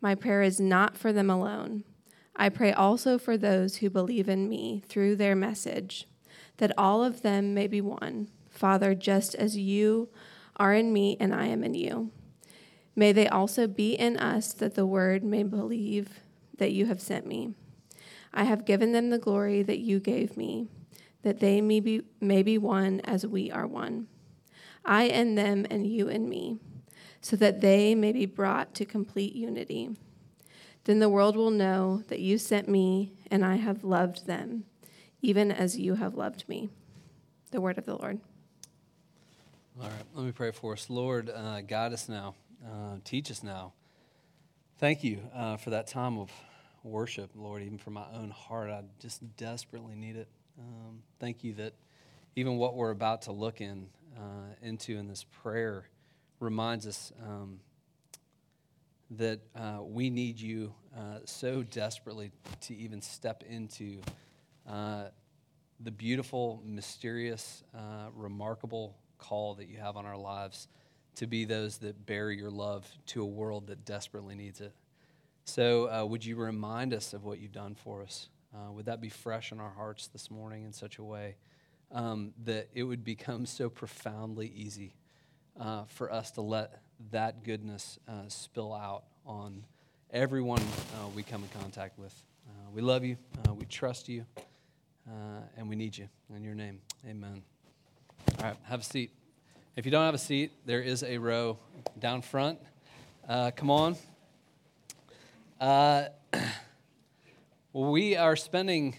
My prayer is not for them alone. I pray also for those who believe in me through their message that all of them may be one. Father, just as you are in me and I am in you. May they also be in us, that the word may believe that you have sent me. I have given them the glory that you gave me, that they may be, may be one as we are one. I and them, and you and me, so that they may be brought to complete unity. Then the world will know that you sent me, and I have loved them even as you have loved me. The word of the Lord. All right, let me pray for us. Lord, uh, guide us now, uh, teach us now. Thank you uh, for that time of worship, Lord, even for my own heart. I just desperately need it. Um, thank you that even what we're about to look in uh, into in this prayer reminds us um, that uh, we need you uh, so desperately to even step into uh, the beautiful, mysterious, uh, remarkable call that you have on our lives to be those that bear your love to a world that desperately needs it. So, uh, would you remind us of what you've done for us? Uh, would that be fresh in our hearts this morning in such a way um, that it would become so profoundly easy uh, for us to let that goodness uh, spill out on everyone uh, we come in contact with? Uh, we love you, we trust you. Uh, and we need you. In your name, amen. All right, have a seat. If you don't have a seat, there is a row down front. Uh, come on. Uh, we are spending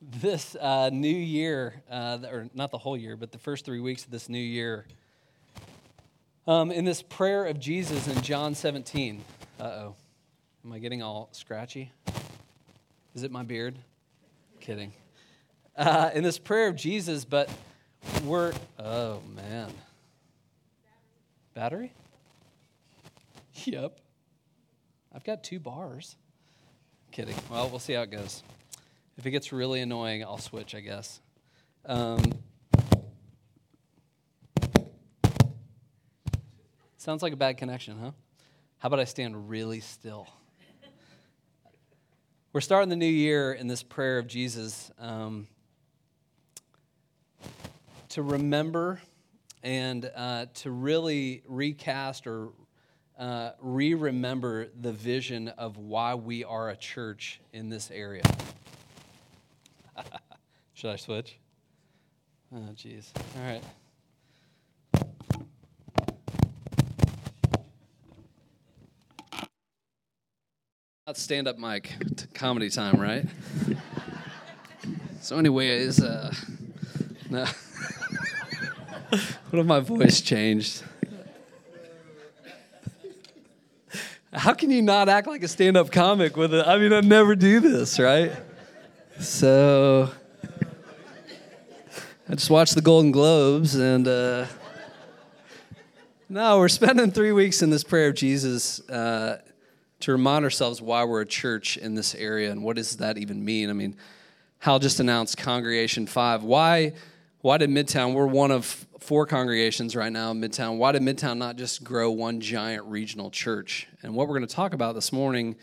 this uh, new year, uh, or not the whole year, but the first three weeks of this new year, um, in this prayer of Jesus in John 17. Uh oh. Am I getting all scratchy? Is it my beard? Kidding uh, in this prayer of Jesus, but we're, oh man. Battery? Yep. I've got two bars. Kidding. Well, we'll see how it goes. If it gets really annoying, I'll switch, I guess. Um, sounds like a bad connection, huh? How about I stand really still? We're starting the new year in this prayer of Jesus. Um, to remember and uh, to really recast or uh, re remember the vision of why we are a church in this area. Should I switch? Oh, jeez. All right. Stand up mic, comedy time, right? so, anyways, uh, no. what if my voice changed? How can you not act like a stand up comic with it? I mean, I never do this, right? So I just watched the Golden Globes and. Uh, no, we're spending three weeks in this prayer of Jesus uh, to remind ourselves why we're a church in this area and what does that even mean. I mean, Hal just announced Congregation 5. Why, why did Midtown, we're one of four congregations right now in Midtown. Why did Midtown not just grow one giant regional church? And what we're going to talk about this morning,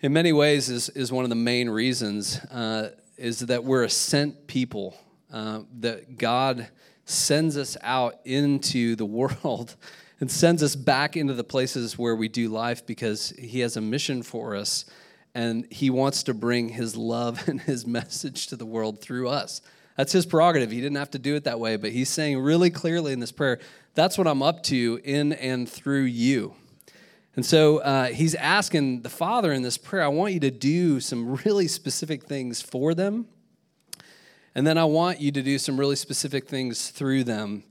in many ways, is, is one of the main reasons uh, is that we're a sent people, uh, that God sends us out into the world and sends us back into the places where we do life because He has a mission for us and He wants to bring His love and His message to the world through us. That's his prerogative. He didn't have to do it that way, but he's saying really clearly in this prayer, that's what I'm up to in and through you. And so uh, he's asking the Father in this prayer, I want you to do some really specific things for them. And then I want you to do some really specific things through them.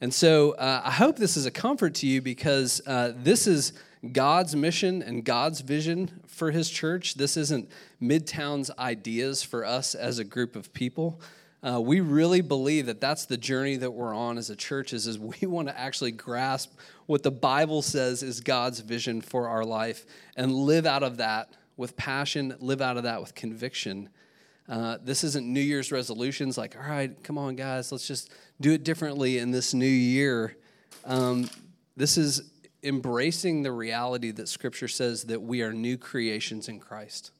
And so uh, I hope this is a comfort to you because uh, this is God's mission and God's vision for his church. This isn't Midtown's ideas for us as a group of people. Uh, we really believe that that's the journey that we're on as a church is, is we want to actually grasp what the bible says is god's vision for our life and live out of that with passion live out of that with conviction uh, this isn't new year's resolutions like all right come on guys let's just do it differently in this new year um, this is embracing the reality that scripture says that we are new creations in christ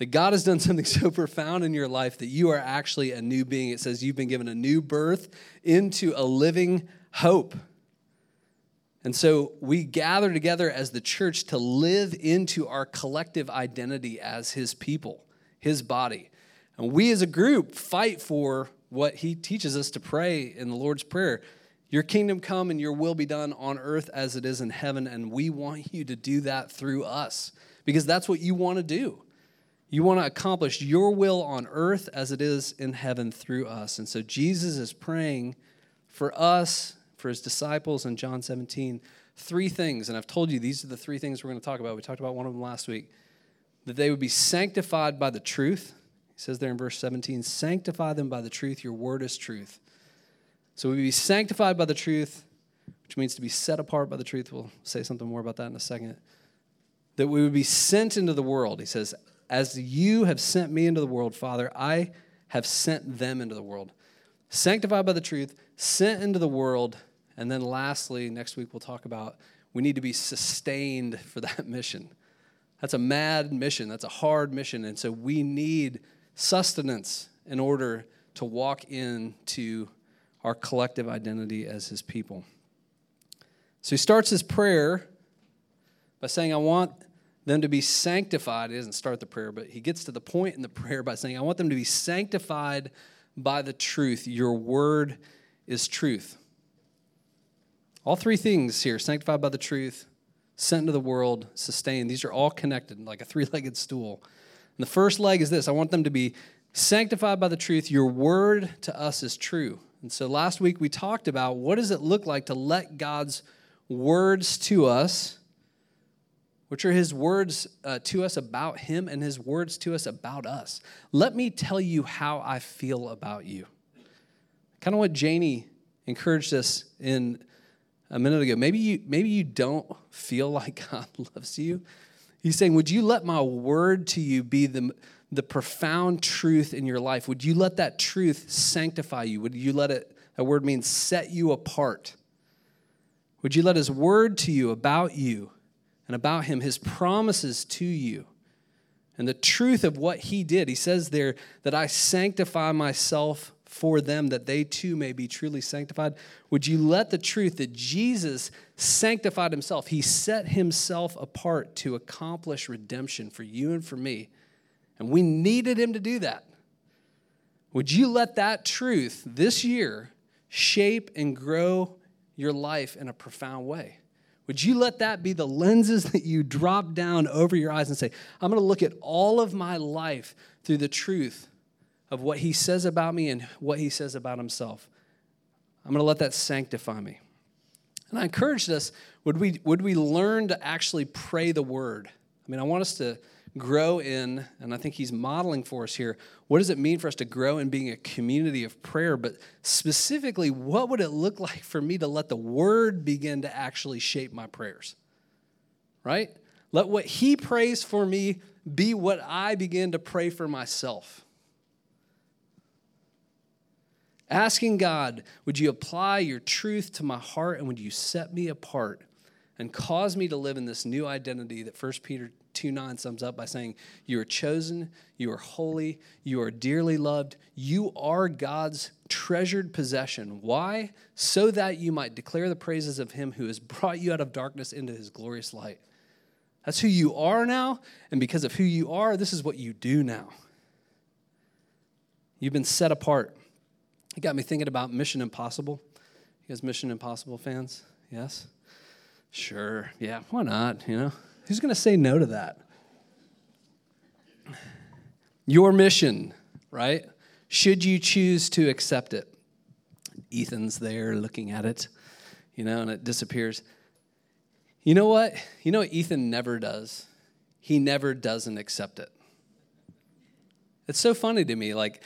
that God has done something so profound in your life that you are actually a new being. It says you've been given a new birth into a living hope. And so we gather together as the church to live into our collective identity as his people, his body. And we as a group fight for what he teaches us to pray in the Lord's Prayer. Your kingdom come and your will be done on earth as it is in heaven. And we want you to do that through us because that's what you want to do. You want to accomplish your will on earth as it is in heaven through us. And so Jesus is praying for us, for his disciples in John 17, three things. And I've told you these are the three things we're going to talk about. We talked about one of them last week. That they would be sanctified by the truth. He says there in verse 17, sanctify them by the truth. Your word is truth. So we be sanctified by the truth, which means to be set apart by the truth. We'll say something more about that in a second. That we would be sent into the world. He says, as you have sent me into the world, Father, I have sent them into the world. Sanctified by the truth, sent into the world. And then lastly, next week we'll talk about we need to be sustained for that mission. That's a mad mission, that's a hard mission. And so we need sustenance in order to walk into our collective identity as his people. So he starts his prayer by saying, I want them to be sanctified. He doesn't start the prayer, but he gets to the point in the prayer by saying, I want them to be sanctified by the truth. Your word is truth. All three things here sanctified by the truth, sent into the world, sustained. These are all connected like a three legged stool. The first leg is this I want them to be sanctified by the truth. Your word to us is true. And so last week we talked about what does it look like to let God's words to us which are his words uh, to us about him and his words to us about us. Let me tell you how I feel about you. Kind of what Janie encouraged us in a minute ago. Maybe you, maybe you don't feel like God loves you. He's saying, Would you let my word to you be the, the profound truth in your life? Would you let that truth sanctify you? Would you let it, that word means set you apart? Would you let his word to you about you? and about him, his promises to you, and the truth of what he did. He says there that I sanctify myself for them that they too may be truly sanctified. Would you let the truth that Jesus sanctified himself, he set himself apart to accomplish redemption for you and for me, and we needed him to do that. Would you let that truth this year shape and grow your life in a profound way? Would you let that be the lenses that you drop down over your eyes and say, I'm going to look at all of my life through the truth of what he says about me and what he says about himself? I'm going to let that sanctify me. And I encouraged us would we, would we learn to actually pray the word? I mean, I want us to grow in, and I think he's modeling for us here, what does it mean for us to grow in being a community of prayer? But specifically, what would it look like for me to let the word begin to actually shape my prayers? Right? Let what he prays for me be what I begin to pray for myself. Asking God, would you apply your truth to my heart and would you set me apart and cause me to live in this new identity that 1 Peter 2 9 sums up by saying, You are chosen, you are holy, you are dearly loved, you are God's treasured possession. Why? So that you might declare the praises of him who has brought you out of darkness into his glorious light. That's who you are now, and because of who you are, this is what you do now. You've been set apart. It got me thinking about Mission Impossible. You guys, Mission Impossible fans? Yes? Sure. Yeah, why not? You know? Who's going to say no to that? Your mission, right? Should you choose to accept it? Ethan's there looking at it, you know, and it disappears. You know what? You know what Ethan never does? He never doesn't accept it. It's so funny to me. Like,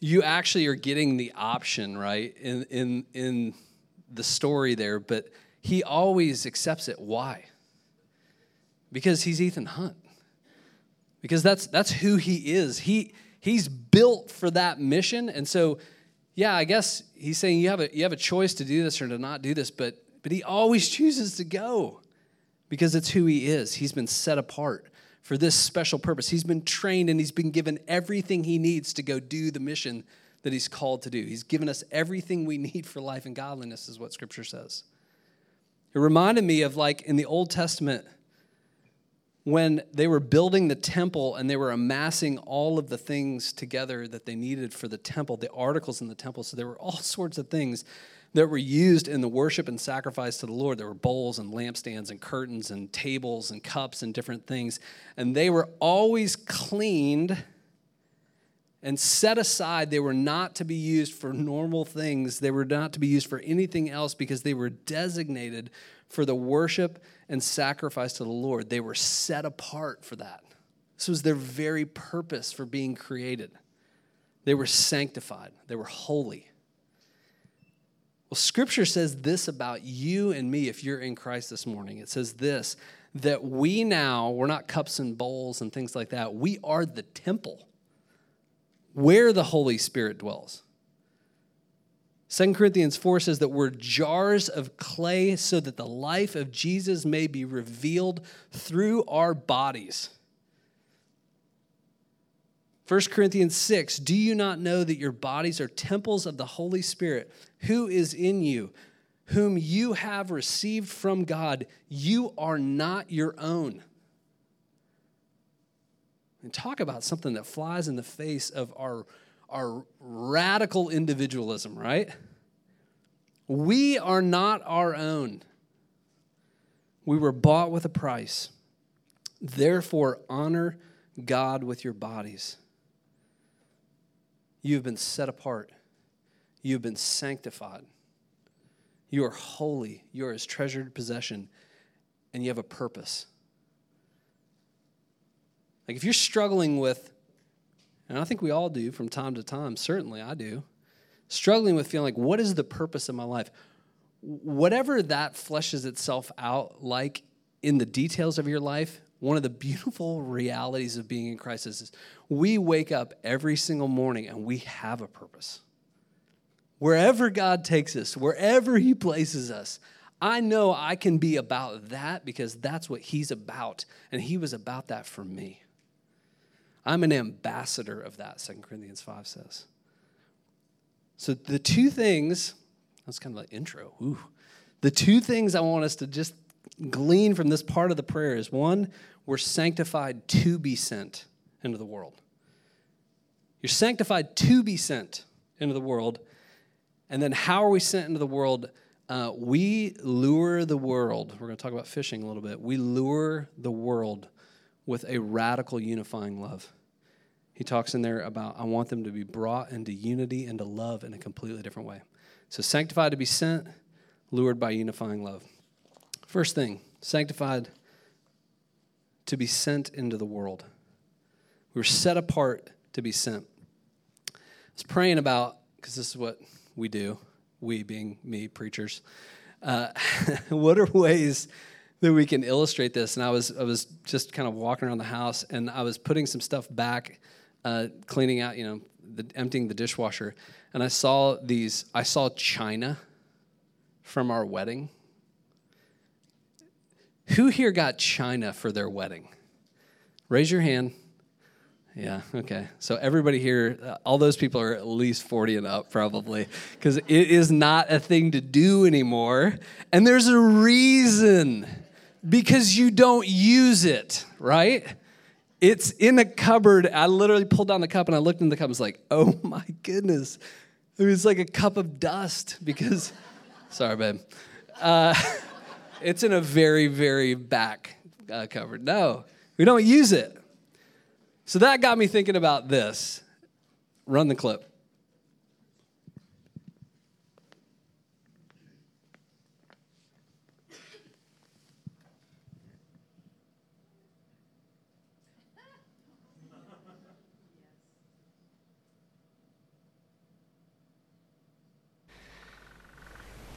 you actually are getting the option, right, in, in, in the story there, but he always accepts it. Why? Because he's Ethan Hunt. Because that's, that's who he is. He, he's built for that mission. And so, yeah, I guess he's saying you have a, you have a choice to do this or to not do this, but, but he always chooses to go because it's who he is. He's been set apart for this special purpose. He's been trained and he's been given everything he needs to go do the mission that he's called to do. He's given us everything we need for life and godliness, is what scripture says. It reminded me of like in the Old Testament when they were building the temple and they were amassing all of the things together that they needed for the temple, the articles in the temple. So there were all sorts of things that were used in the worship and sacrifice to the Lord. There were bowls and lampstands and curtains and tables and cups and different things. And they were always cleaned and set aside. They were not to be used for normal things, they were not to be used for anything else because they were designated for the worship and sacrifice to the Lord. They were set apart for that. This was their very purpose for being created. They were sanctified, they were holy. Well, scripture says this about you and me if you're in Christ this morning. It says this that we now, we're not cups and bowls and things like that, we are the temple where the Holy Spirit dwells. 2 Corinthians 4 says that we're jars of clay so that the life of Jesus may be revealed through our bodies. 1 Corinthians 6 Do you not know that your bodies are temples of the Holy Spirit who is in you, whom you have received from God? You are not your own. And talk about something that flies in the face of our, our radical individualism, right? We are not our own. We were bought with a price. Therefore, honor God with your bodies. You have been set apart. You have been sanctified. You are holy. You are his treasured possession. And you have a purpose. Like if you're struggling with, and I think we all do from time to time, certainly I do, struggling with feeling like, what is the purpose of my life? Whatever that fleshes itself out like in the details of your life, one of the beautiful realities of being in Christ is we wake up every single morning and we have a purpose. Wherever God takes us, wherever He places us, I know I can be about that because that's what He's about. And He was about that for me. I'm an ambassador of that, 2 Corinthians 5 says. So the two things, that's kind of like intro. Ooh. The two things I want us to just glean from this part of the prayer is one, we're sanctified to be sent into the world. You're sanctified to be sent into the world. And then how are we sent into the world? Uh, we lure the world. We're going to talk about fishing a little bit. We lure the world with a radical unifying love. He talks in there about, I want them to be brought into unity and to love in a completely different way. So, sanctified to be sent, lured by unifying love. First thing, sanctified to be sent into the world. We were set apart to be sent. I was praying about, because this is what we do, we being me, preachers. Uh, what are ways that we can illustrate this? And I was, I was just kind of walking around the house and I was putting some stuff back, uh, cleaning out, you know, the, emptying the dishwasher. And I saw these, I saw china from our wedding who here got china for their wedding? Raise your hand. Yeah, okay. So everybody here, uh, all those people are at least 40 and up probably, because it is not a thing to do anymore. And there's a reason because you don't use it, right? It's in a cupboard. I literally pulled down the cup and I looked in the cup and was like, oh my goodness. It was like a cup of dust because, sorry, babe. Uh, it's in a very, very back uh, cupboard. No, we don't use it. So that got me thinking about this. Run the clip.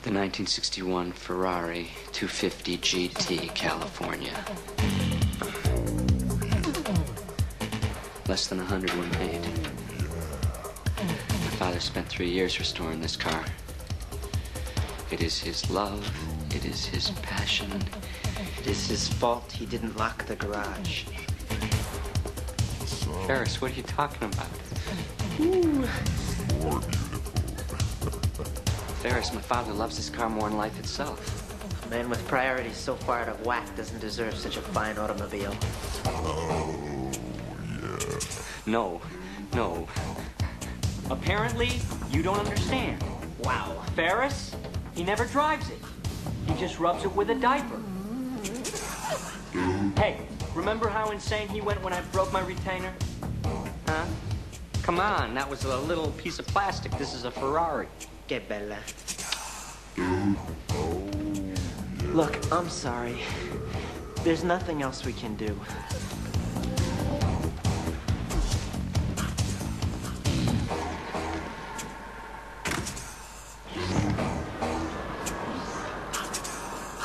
The 1961 Ferrari 250 GT, California. Less than a hundred were made. My father spent three years restoring this car. It is his love. It is his passion. It is his fault he didn't lock the garage. Ferris, what are you talking about? Ferris, my father loves this car more than life itself. A man with priorities so far out of whack doesn't deserve such a fine automobile. Oh, no, no. Apparently, you don't understand. Wow. Ferris, he never drives it. He just rubs it with a diaper. Hey, remember how insane he went when I broke my retainer? Huh? Come on, that was a little piece of plastic. This is a Ferrari. Que bella. Look, I'm sorry. There's nothing else we can do.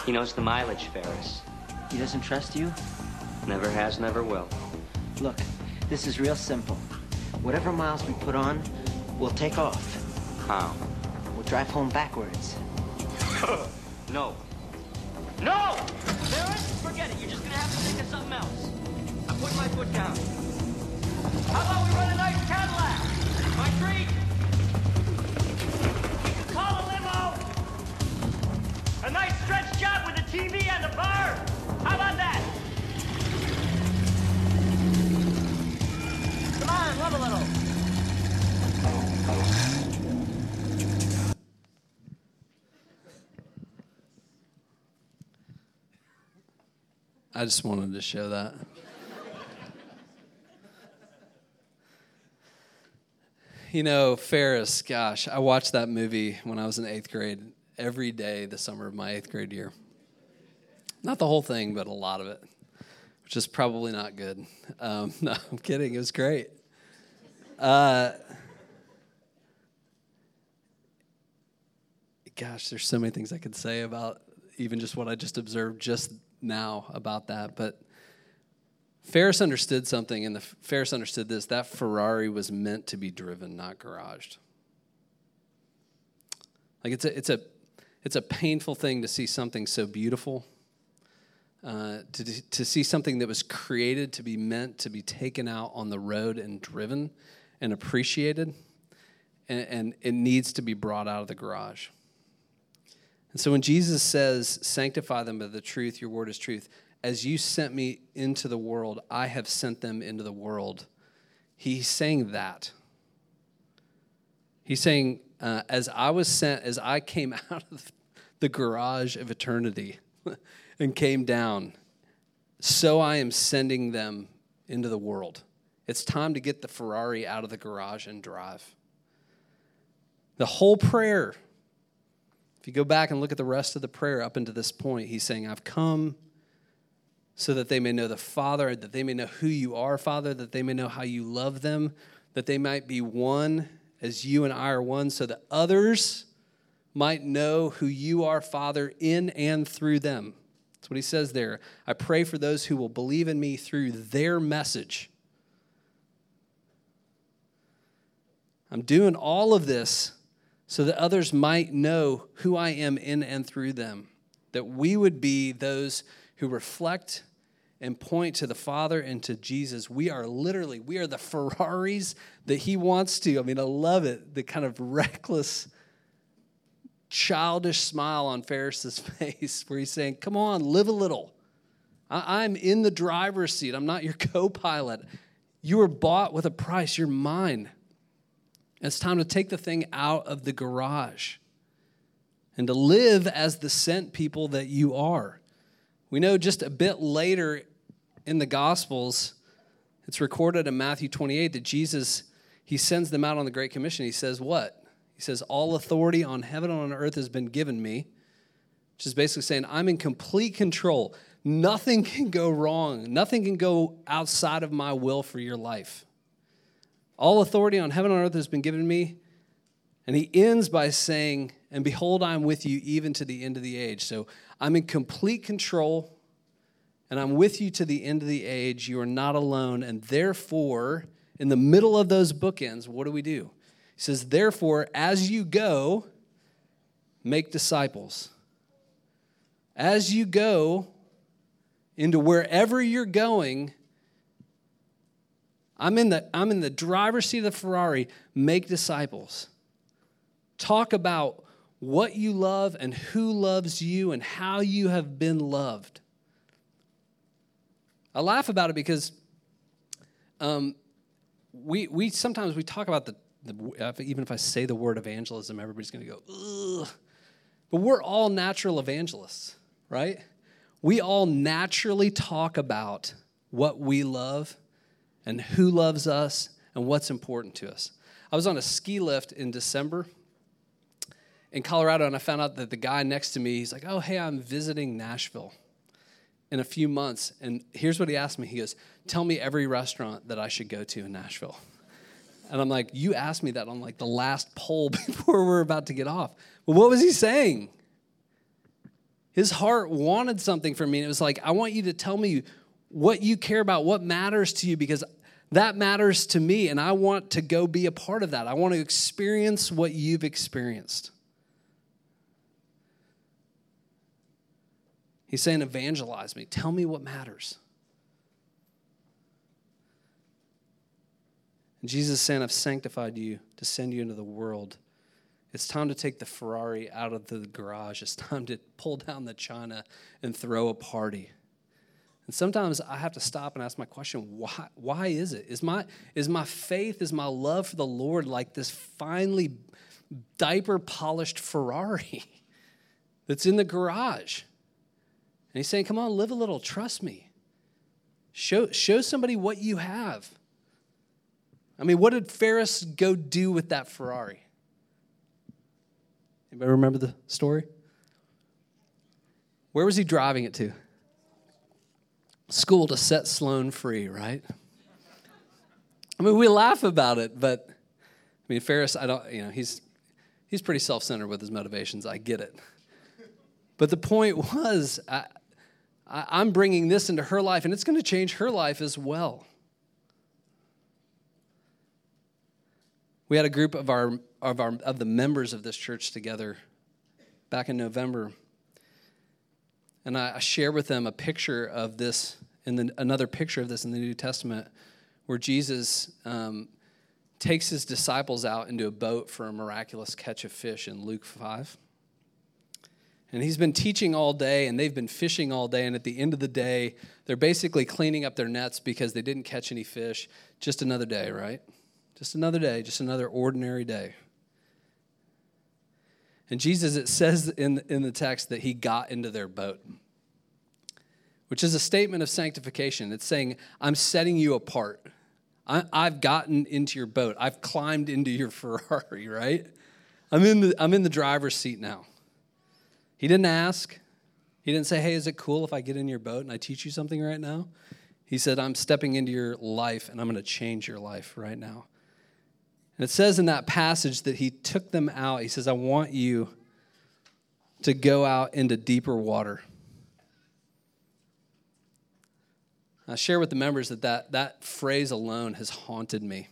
He knows the mileage, Ferris. He doesn't trust you? Never has, never will. Look, this is real simple. Whatever miles we put on, we'll take off. How? We'll drive home backwards. No. No! Ferris, forget it. You're just gonna have to think of something else. I'm putting my foot down. How about we run a nice Cadillac? My treat! I just wanted to show that. You know, Ferris, gosh, I watched that movie when I was in eighth grade every day the summer of my eighth grade year. Not the whole thing, but a lot of it, which is probably not good. Um, no, I'm kidding. It was great. Uh, gosh, there's so many things I could say about even just what I just observed just now about that. But Ferris understood something, and the Ferris understood this: that Ferrari was meant to be driven, not garaged. Like it's a it's a it's a painful thing to see something so beautiful. Uh, to, to see something that was created to be meant to be taken out on the road and driven and appreciated, and, and it needs to be brought out of the garage. And so when Jesus says, Sanctify them by the truth, your word is truth, as you sent me into the world, I have sent them into the world, he's saying that. He's saying, uh, as I was sent, as I came out of the garage of eternity and came down, so I am sending them into the world. It's time to get the Ferrari out of the garage and drive. The whole prayer if you go back and look at the rest of the prayer up into this point, he's saying, I've come so that they may know the Father, that they may know who you are, Father, that they may know how you love them, that they might be one as you and I are one, so that others might know who you are, Father, in and through them. That's what he says there. I pray for those who will believe in me through their message. I'm doing all of this so that others might know who I am in and through them. That we would be those who reflect and point to the Father and to Jesus. We are literally, we are the Ferraris that He wants to. I mean, I love it, the kind of reckless, childish smile on Ferris's face where he's saying, Come on, live a little. I'm in the driver's seat, I'm not your co pilot. You were bought with a price, you're mine. It's time to take the thing out of the garage and to live as the sent people that you are. We know just a bit later in the Gospels, it's recorded in Matthew 28 that Jesus, he sends them out on the Great Commission. He says, What? He says, All authority on heaven and on earth has been given me, which is basically saying, I'm in complete control. Nothing can go wrong, nothing can go outside of my will for your life. All authority on heaven and earth has been given me. And he ends by saying, And behold, I am with you even to the end of the age. So I'm in complete control, and I'm with you to the end of the age. You are not alone. And therefore, in the middle of those bookends, what do we do? He says, Therefore, as you go, make disciples. As you go into wherever you're going, I'm in the, I'm in the driver's seat of the Ferrari, make disciples. Talk about what you love and who loves you and how you have been loved. I laugh about it because um, we, we sometimes we talk about the, the, even if I say the word evangelism, everybody's going to go, ugh. But we're all natural evangelists, right? We all naturally talk about what we love and who loves us and what's important to us. I was on a ski lift in December in Colorado, and I found out that the guy next to me, he's like, Oh, hey, I'm visiting Nashville in a few months. And here's what he asked me He goes, Tell me every restaurant that I should go to in Nashville. And I'm like, You asked me that on like the last pole before we're about to get off. But what was he saying? His heart wanted something from me. And it was like, I want you to tell me what you care about, what matters to you, because that matters to me. And I want to go be a part of that. I want to experience what you've experienced. He's saying, evangelize me. Tell me what matters. Jesus saying, I've sanctified you to send you into the world. It's time to take the Ferrari out of the garage. It's time to pull down the china and throw a party. And sometimes I have to stop and ask my question, why, why is it? Is my, is my faith, is my love for the Lord like this finely diaper polished Ferrari that's in the garage? And he's saying, Come on, live a little, trust me. Show, show somebody what you have. I mean, what did Ferris go do with that Ferrari? Anybody remember the story? Where was he driving it to? School to set Sloane free, right? I mean, we laugh about it, but I mean, Ferris, I don't, you know, he's he's pretty self-centered with his motivations. I get it. But the point was, I, I, am bringing this into her life, and it's going to change her life as well. We had a group of our of our of the members of this church together back in November, and I, I shared with them a picture of this, and then another picture of this in the New Testament, where Jesus um, takes his disciples out into a boat for a miraculous catch of fish in Luke five. And he's been teaching all day, and they've been fishing all day. And at the end of the day, they're basically cleaning up their nets because they didn't catch any fish. Just another day, right? Just another day, just another ordinary day. And Jesus, it says in, in the text that he got into their boat, which is a statement of sanctification. It's saying, I'm setting you apart. I, I've gotten into your boat, I've climbed into your Ferrari, right? I'm in the, I'm in the driver's seat now. He didn't ask. He didn't say, Hey, is it cool if I get in your boat and I teach you something right now? He said, I'm stepping into your life and I'm going to change your life right now. And it says in that passage that he took them out. He says, I want you to go out into deeper water. I share with the members that, that that phrase alone has haunted me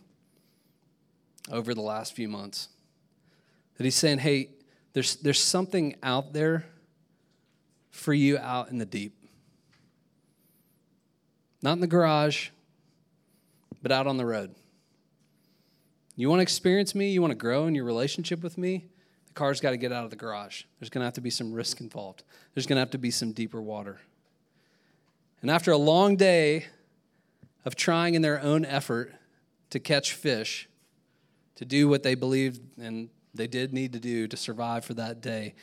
over the last few months. That he's saying, hey, there's, there's something out there for you out in the deep. Not in the garage, but out on the road. You want to experience me? You want to grow in your relationship with me? The car's got to get out of the garage. There's going to have to be some risk involved, there's going to have to be some deeper water. And after a long day of trying in their own effort to catch fish, to do what they believed and they did need to do to survive for that day.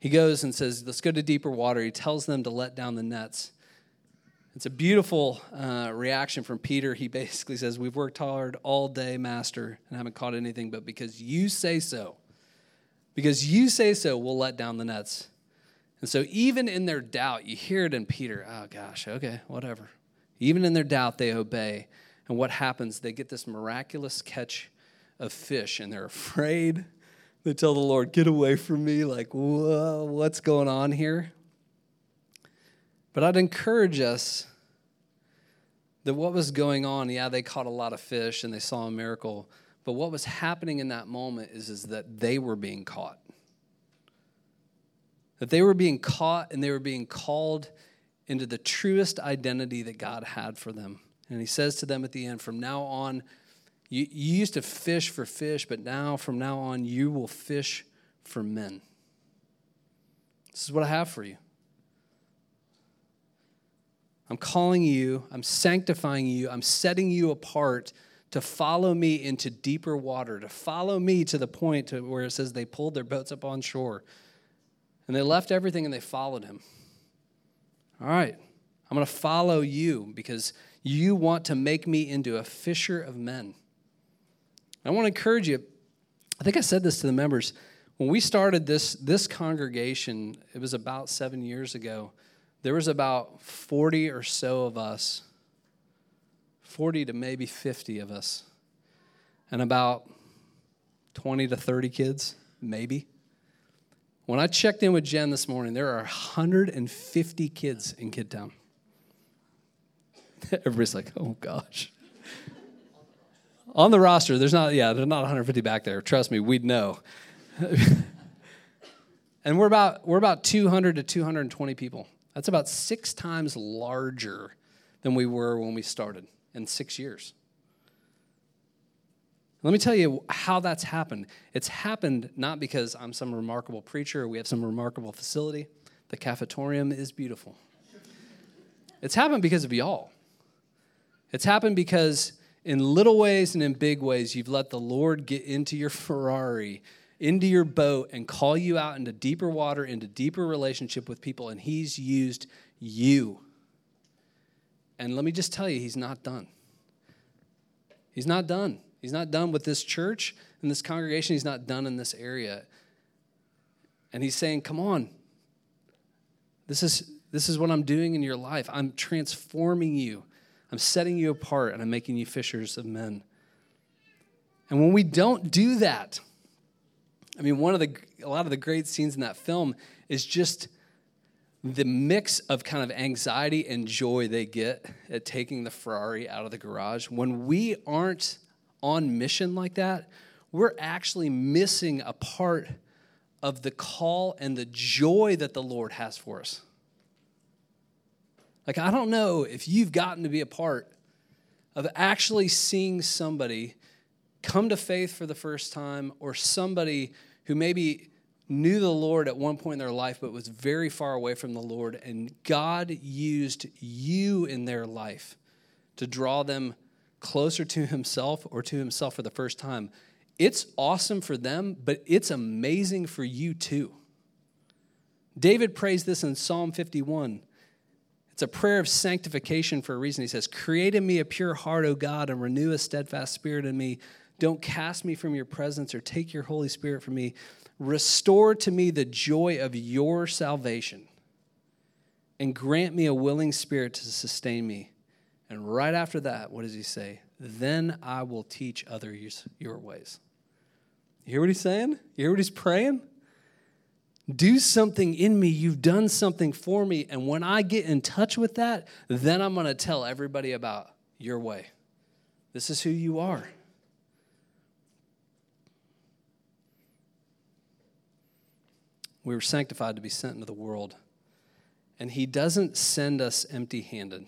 He goes and says, Let's go to deeper water. He tells them to let down the nets. It's a beautiful uh, reaction from Peter. He basically says, We've worked hard all day, Master, and haven't caught anything, but because you say so, because you say so, we'll let down the nets. And so, even in their doubt, you hear it in Peter, oh gosh, okay, whatever. Even in their doubt, they obey. And what happens? They get this miraculous catch of fish, and they're afraid they tell the Lord, Get away from me. Like, whoa, what's going on here? But I'd encourage us that what was going on, yeah, they caught a lot of fish and they saw a miracle, but what was happening in that moment is, is that they were being caught. That they were being caught and they were being called into the truest identity that God had for them. And he says to them at the end, From now on, you, you used to fish for fish, but now, from now on, you will fish for men. This is what I have for you. I'm calling you, I'm sanctifying you, I'm setting you apart to follow me into deeper water, to follow me to the point to where it says they pulled their boats up on shore. And they left everything and they followed him. All right, I'm going to follow you because you want to make me into a fisher of men. I want to encourage you. I think I said this to the members. When we started this, this congregation, it was about seven years ago, there was about 40 or so of us, 40 to maybe 50 of us, and about 20 to 30 kids, maybe. When I checked in with Jen this morning, there are 150 kids in Kidtown. Everybody's like, oh gosh on the roster, there's not, yeah, there's not 150 back there. Trust me, we'd know. and we're about, we're about 200 to 220 people. That's about six times larger than we were when we started in six years. Let me tell you how that's happened. It's happened not because I'm some remarkable preacher or we have some remarkable facility. The cafetorium is beautiful. It's happened because of y'all. It's happened because in little ways and in big ways, you've let the Lord get into your Ferrari, into your boat, and call you out into deeper water, into deeper relationship with people, and He's used you. And let me just tell you, He's not done. He's not done. He's not done with this church and this congregation. He's not done in this area. And He's saying, Come on. This is, this is what I'm doing in your life. I'm transforming you. I'm setting you apart and I'm making you fishers of men. And when we don't do that, I mean, one of the, a lot of the great scenes in that film is just the mix of kind of anxiety and joy they get at taking the Ferrari out of the garage. When we aren't on mission like that, we're actually missing a part of the call and the joy that the Lord has for us. Like, I don't know if you've gotten to be a part of actually seeing somebody come to faith for the first time or somebody who maybe knew the Lord at one point in their life but was very far away from the Lord, and God used you in their life to draw them closer to Himself or to Himself for the first time. It's awesome for them, but it's amazing for you too. David prays this in Psalm 51. It's a prayer of sanctification for a reason. He says, Create in me a pure heart, O God, and renew a steadfast spirit in me. Don't cast me from your presence or take your Holy Spirit from me. Restore to me the joy of your salvation and grant me a willing spirit to sustain me. And right after that, what does he say? Then I will teach others your ways. You hear what he's saying? You hear what he's praying? do something in me. You've done something for me. And when I get in touch with that, then I'm going to tell everybody about your way. This is who you are. We were sanctified to be sent into the world. And he doesn't send us empty handed.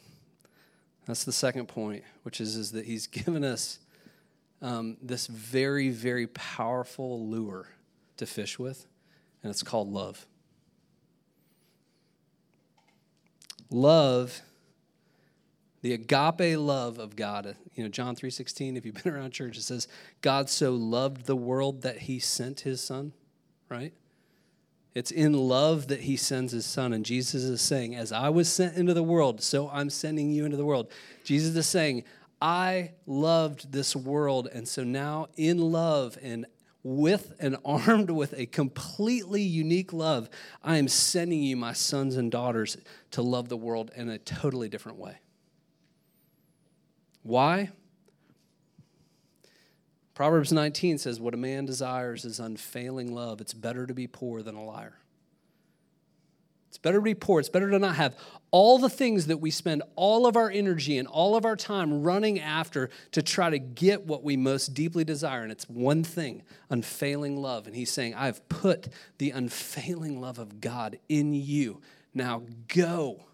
That's the second point, which is, is that he's given us um, this very, very powerful lure to fish with and it's called love. Love, the agape love of God. You know, John 3:16, if you've been around church, it says, God so loved the world that he sent his son, right? It's in love that he sends his son. And Jesus is saying, As I was sent into the world, so I'm sending you into the world. Jesus is saying, I loved this world. And so now, in love and with and armed with a completely unique love, I am sending you, my sons and daughters, to love the world in a totally different way. Why? Proverbs 19 says, What a man desires is unfailing love. It's better to be poor than a liar. It's better to be poor. It's better to not have all the things that we spend all of our energy and all of our time running after to try to get what we most deeply desire. And it's one thing unfailing love. And he's saying, I've put the unfailing love of God in you. Now go.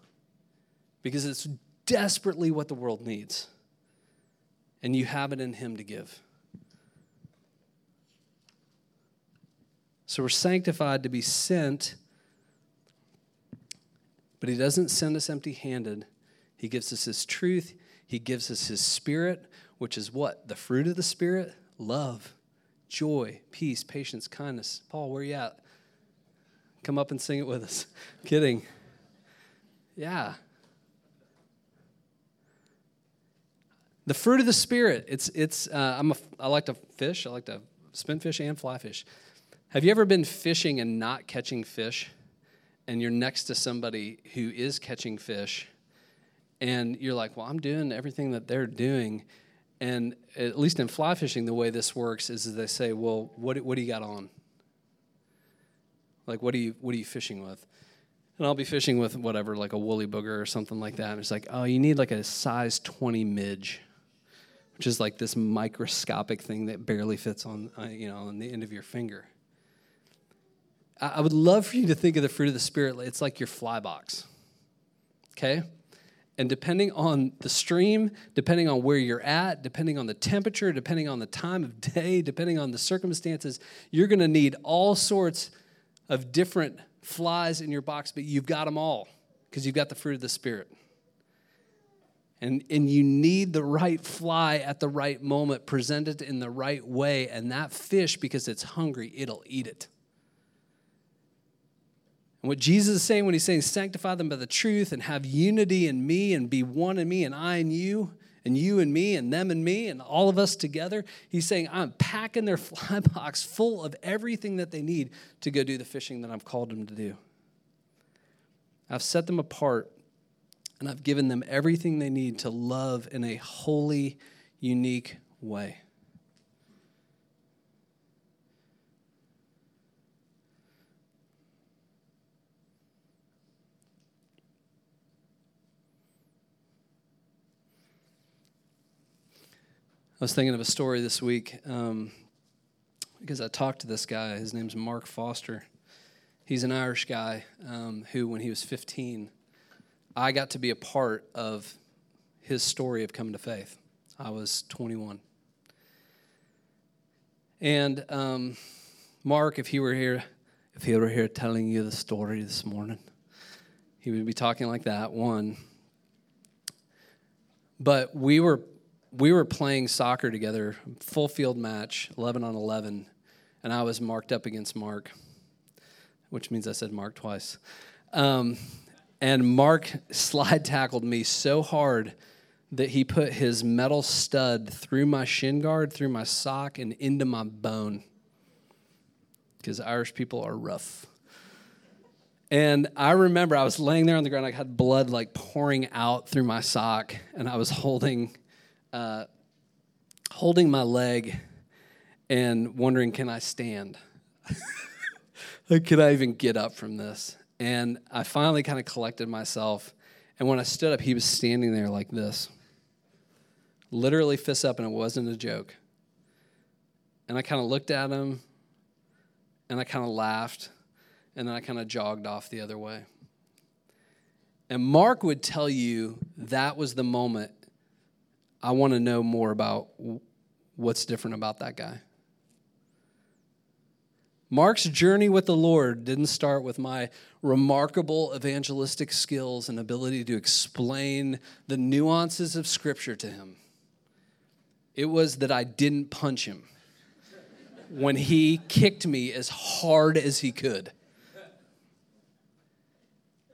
Because it's desperately what the world needs. And you have it in him to give. So we're sanctified to be sent but He doesn't send us empty handed. He gives us His truth, He gives us His Spirit, which is what? The fruit of the Spirit? Love, joy, peace, patience, kindness. Paul, where you at? Come up and sing it with us. Kidding. Yeah. The fruit of the Spirit. It's, it's, uh, I'm a, I like to fish. I like to spin fish and fly fish. Have you ever been fishing and not catching fish? and you're next to somebody who is catching fish, and you're like, well, I'm doing everything that they're doing. And at least in fly fishing, the way this works is they say, well, what, what do you got on? Like, what are you, what are you fishing with? And I'll be fishing with whatever, like a woolly bugger or something like that. And it's like, oh, you need like a size 20 midge, which is like this microscopic thing that barely fits on, uh, you know, on the end of your finger. I would love for you to think of the fruit of the Spirit. It's like your fly box. Okay? And depending on the stream, depending on where you're at, depending on the temperature, depending on the time of day, depending on the circumstances, you're going to need all sorts of different flies in your box, but you've got them all because you've got the fruit of the Spirit. And, and you need the right fly at the right moment, presented in the right way. And that fish, because it's hungry, it'll eat it. And what Jesus is saying when he's saying, sanctify them by the truth and have unity in me and be one in me and I in you and you and me and them and me and all of us together, he's saying, I'm packing their fly box full of everything that they need to go do the fishing that I've called them to do. I've set them apart and I've given them everything they need to love in a holy, unique way. I was thinking of a story this week um, because I talked to this guy. His name's Mark Foster. He's an Irish guy um, who, when he was 15, I got to be a part of his story of coming to faith. I was 21. And um, Mark, if he were here, if he were here telling you the story this morning, he would be talking like that, one. But we were we were playing soccer together, full field match, 11 on 11, and I was marked up against Mark, which means I said Mark twice. Um, and Mark slide tackled me so hard that he put his metal stud through my shin guard, through my sock, and into my bone. Because Irish people are rough. And I remember I was laying there on the ground, I had blood like pouring out through my sock, and I was holding uh, holding my leg and wondering, can I stand? can I even get up from this? And I finally kind of collected myself. And when I stood up, he was standing there like this, literally fists up, and it wasn't a joke. And I kind of looked at him and I kind of laughed and then I kind of jogged off the other way. And Mark would tell you that was the moment I want to know more about what's different about that guy. Mark's journey with the Lord didn't start with my remarkable evangelistic skills and ability to explain the nuances of Scripture to him. It was that I didn't punch him when he kicked me as hard as he could.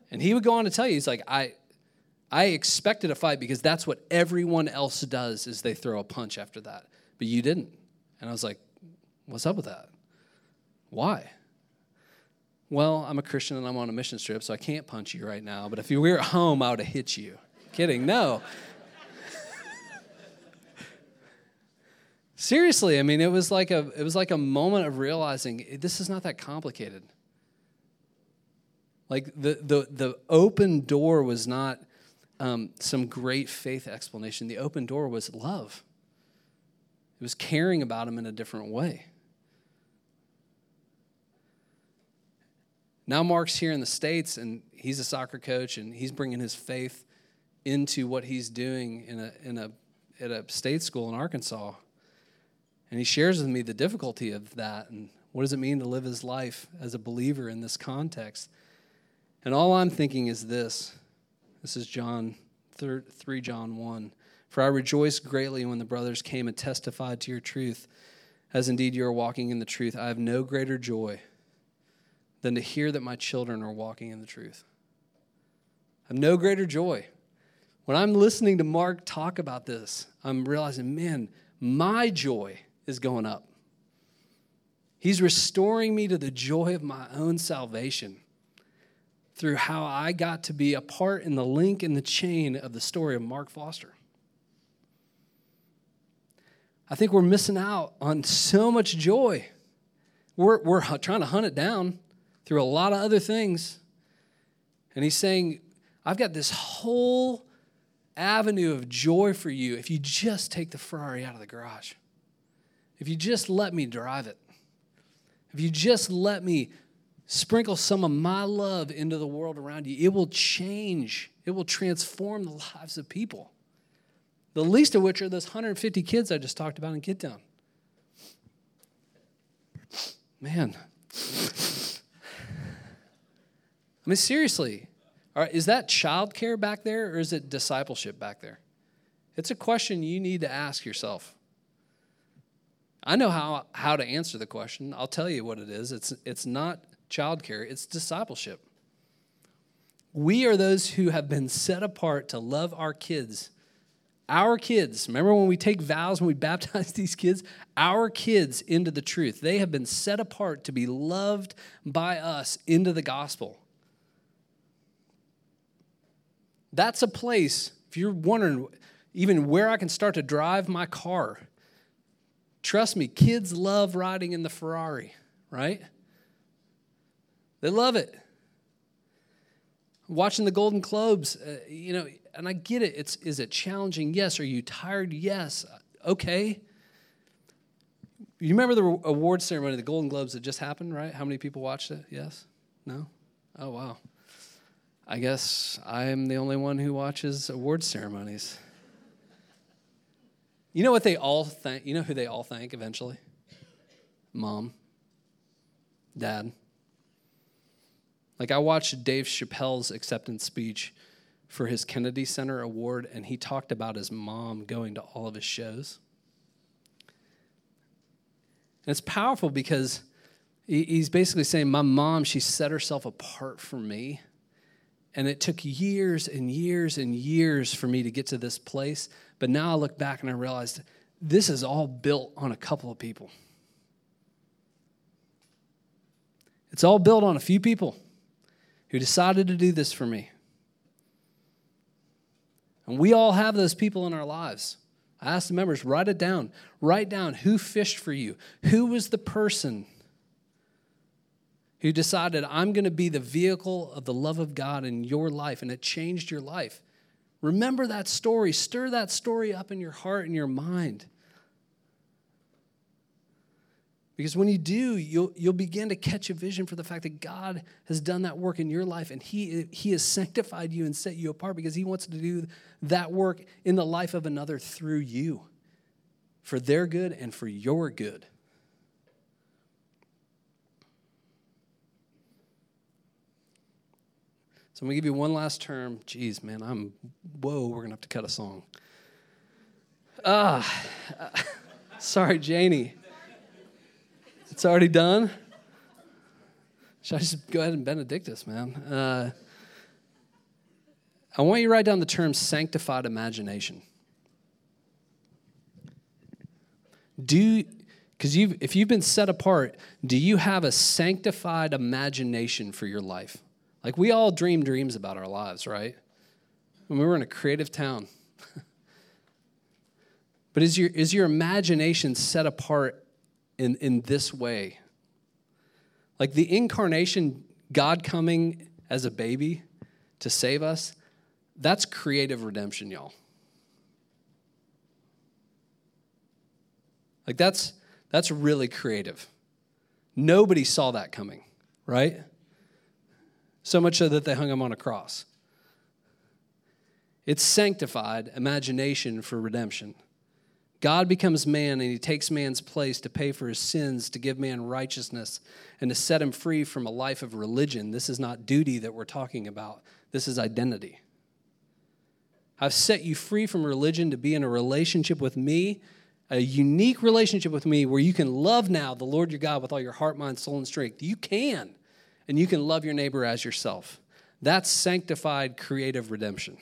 And he would go on to tell you, he's like, I, I expected a fight because that's what everyone else does is they throw a punch after that. But you didn't. And I was like, what's up with that? Why? Well, I'm a Christian and I'm on a mission trip, so I can't punch you right now. But if you were at home, I would have hit you. Kidding, no. Seriously, I mean, it was like a it was like a moment of realizing this is not that complicated. Like the the the open door was not um, some great faith explanation. The open door was love. It was caring about him in a different way. Now Mark's here in the states, and he's a soccer coach, and he's bringing his faith into what he's doing in a in a at a state school in Arkansas. And he shares with me the difficulty of that and what does it mean to live his life as a believer in this context. And all I'm thinking is this. This is John 3 John 1. For I rejoiced greatly when the brothers came and testified to your truth, as indeed you are walking in the truth. I have no greater joy than to hear that my children are walking in the truth. I have no greater joy. When I'm listening to Mark talk about this, I'm realizing, man, my joy is going up. He's restoring me to the joy of my own salvation through how I got to be a part in the link in the chain of the story of Mark Foster. I think we're missing out on so much joy. We're, we're trying to hunt it down through a lot of other things. And he's saying, I've got this whole avenue of joy for you if you just take the Ferrari out of the garage. If you just let me drive it, if you just let me sprinkle some of my love into the world around you, it will change, it will transform the lives of people. The least of which are those 150 kids I just talked about in Kidtown. Man. I mean, seriously, is that childcare back there or is it discipleship back there? It's a question you need to ask yourself. I know how, how to answer the question. I'll tell you what it is. It's, it's not childcare, it's discipleship. We are those who have been set apart to love our kids. Our kids, remember when we take vows, when we baptize these kids? Our kids into the truth. They have been set apart to be loved by us into the gospel. That's a place, if you're wondering even where I can start to drive my car, Trust me, kids love riding in the Ferrari, right? They love it. Watching the Golden Globes, uh, you know, and I get it. It's is it challenging? Yes. Are you tired? Yes. Okay. You remember the award ceremony, the Golden Globes that just happened, right? How many people watched it? Yes? No? Oh, wow. I guess I am the only one who watches award ceremonies. You know what they all think? You know who they all thank eventually? Mom, dad. Like I watched Dave Chappelle's acceptance speech for his Kennedy Center award, and he talked about his mom going to all of his shows. And it's powerful because he's basically saying, My mom, she set herself apart for me. And it took years and years and years for me to get to this place. But now I look back and I realized this is all built on a couple of people. It's all built on a few people who decided to do this for me. And we all have those people in our lives. I asked the members, write it down. Write down who fished for you. Who was the person who decided, I'm going to be the vehicle of the love of God in your life, and it changed your life. Remember that story. Stir that story up in your heart and your mind. Because when you do, you'll, you'll begin to catch a vision for the fact that God has done that work in your life and he, he has sanctified you and set you apart because He wants to do that work in the life of another through you for their good and for your good. So I'm going to give you one last term. Jeez, man, I'm, whoa, we're going to have to cut a song. Ah, uh, sorry, Janie. It's already done. Should I just go ahead and benedict us, man? Uh, I want you to write down the term sanctified imagination. Do because you if you've been set apart, do you have a sanctified imagination for your life? Like we all dream dreams about our lives, right? When we were in a creative town. But is your, is your imagination set apart in, in this way? Like the incarnation, God coming as a baby to save us, that's creative redemption, y'all. Like that's that's really creative. Nobody saw that coming, right? So much so that they hung him on a cross. It's sanctified imagination for redemption. God becomes man and he takes man's place to pay for his sins, to give man righteousness, and to set him free from a life of religion. This is not duty that we're talking about, this is identity. I've set you free from religion to be in a relationship with me, a unique relationship with me where you can love now the Lord your God with all your heart, mind, soul, and strength. You can. And you can love your neighbor as yourself. That's sanctified creative redemption.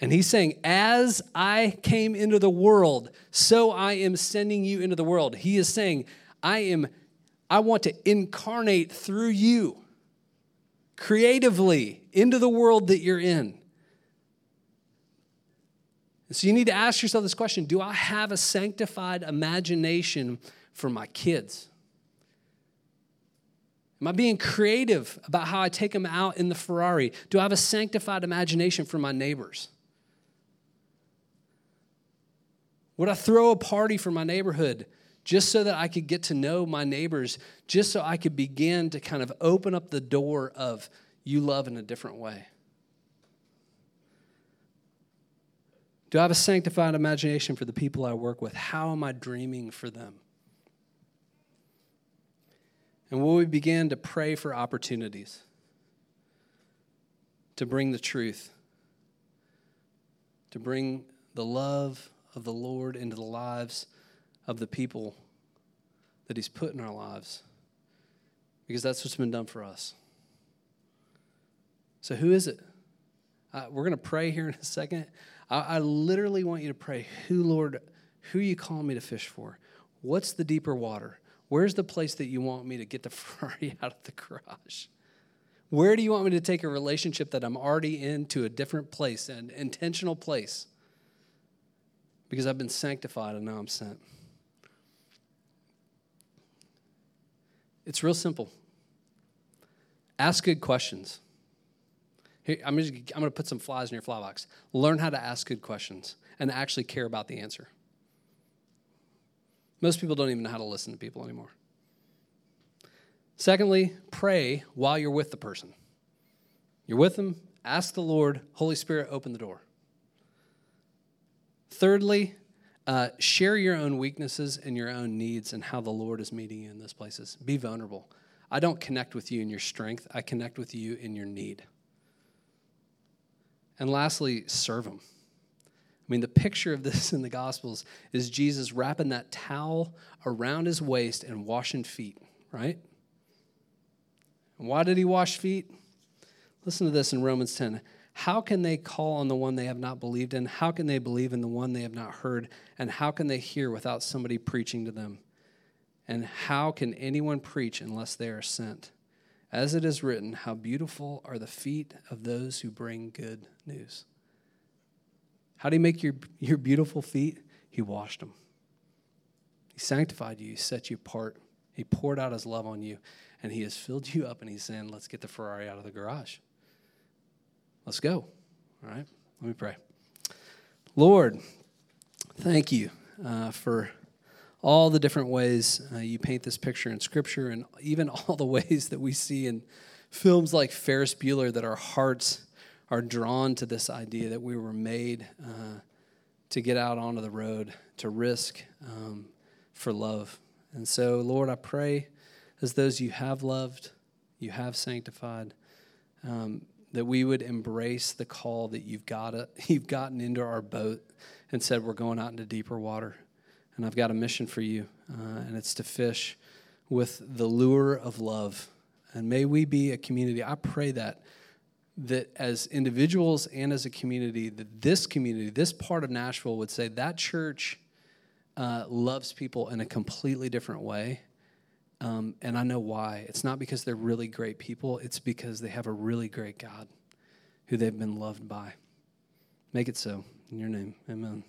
And he's saying, As I came into the world, so I am sending you into the world. He is saying, I am, I want to incarnate through you creatively into the world that you're in. So you need to ask yourself this question Do I have a sanctified imagination for my kids? Am I being creative about how I take them out in the Ferrari? Do I have a sanctified imagination for my neighbors? Would I throw a party for my neighborhood just so that I could get to know my neighbors, just so I could begin to kind of open up the door of you love in a different way? Do I have a sanctified imagination for the people I work with? How am I dreaming for them? And will we begin to pray for opportunities to bring the truth, to bring the love of the Lord into the lives of the people that He's put in our lives? Because that's what's been done for us. So, who is it? Uh, we're going to pray here in a second. I, I literally want you to pray who, Lord, who you calling me to fish for? What's the deeper water? Where's the place that you want me to get the Ferrari out of the garage? Where do you want me to take a relationship that I'm already in to a different place, an intentional place? Because I've been sanctified and now I'm sent. It's real simple. Ask good questions. Here, I'm, just, I'm going to put some flies in your fly box. Learn how to ask good questions and actually care about the answer. Most people don't even know how to listen to people anymore. Secondly, pray while you're with the person. You're with them, ask the Lord, Holy Spirit, open the door. Thirdly, uh, share your own weaknesses and your own needs and how the Lord is meeting you in those places. Be vulnerable. I don't connect with you in your strength, I connect with you in your need. And lastly, serve them. I mean, the picture of this in the Gospels is Jesus wrapping that towel around his waist and washing feet, right? And why did he wash feet? Listen to this in Romans 10. How can they call on the one they have not believed in? How can they believe in the one they have not heard? And how can they hear without somebody preaching to them? And how can anyone preach unless they are sent? As it is written, how beautiful are the feet of those who bring good news. How do you make your, your beautiful feet? He washed them. He sanctified you, he set you apart. He poured out his love on you, and he has filled you up, and he's saying, Let's get the Ferrari out of the garage. Let's go. All right, let me pray. Lord, thank you uh, for all the different ways uh, you paint this picture in Scripture, and even all the ways that we see in films like Ferris Bueller that our hearts are drawn to this idea that we were made uh, to get out onto the road, to risk um, for love. And so, Lord, I pray as those you have loved, you have sanctified, um, that we would embrace the call that you've got you've gotten into our boat and said we're going out into deeper water and I've got a mission for you, uh, and it's to fish with the lure of love. And may we be a community. I pray that that as individuals and as a community, that this community, this part of Nashville, would say that church uh, loves people in a completely different way. Um, and I know why. It's not because they're really great people, it's because they have a really great God who they've been loved by. Make it so. In your name, amen.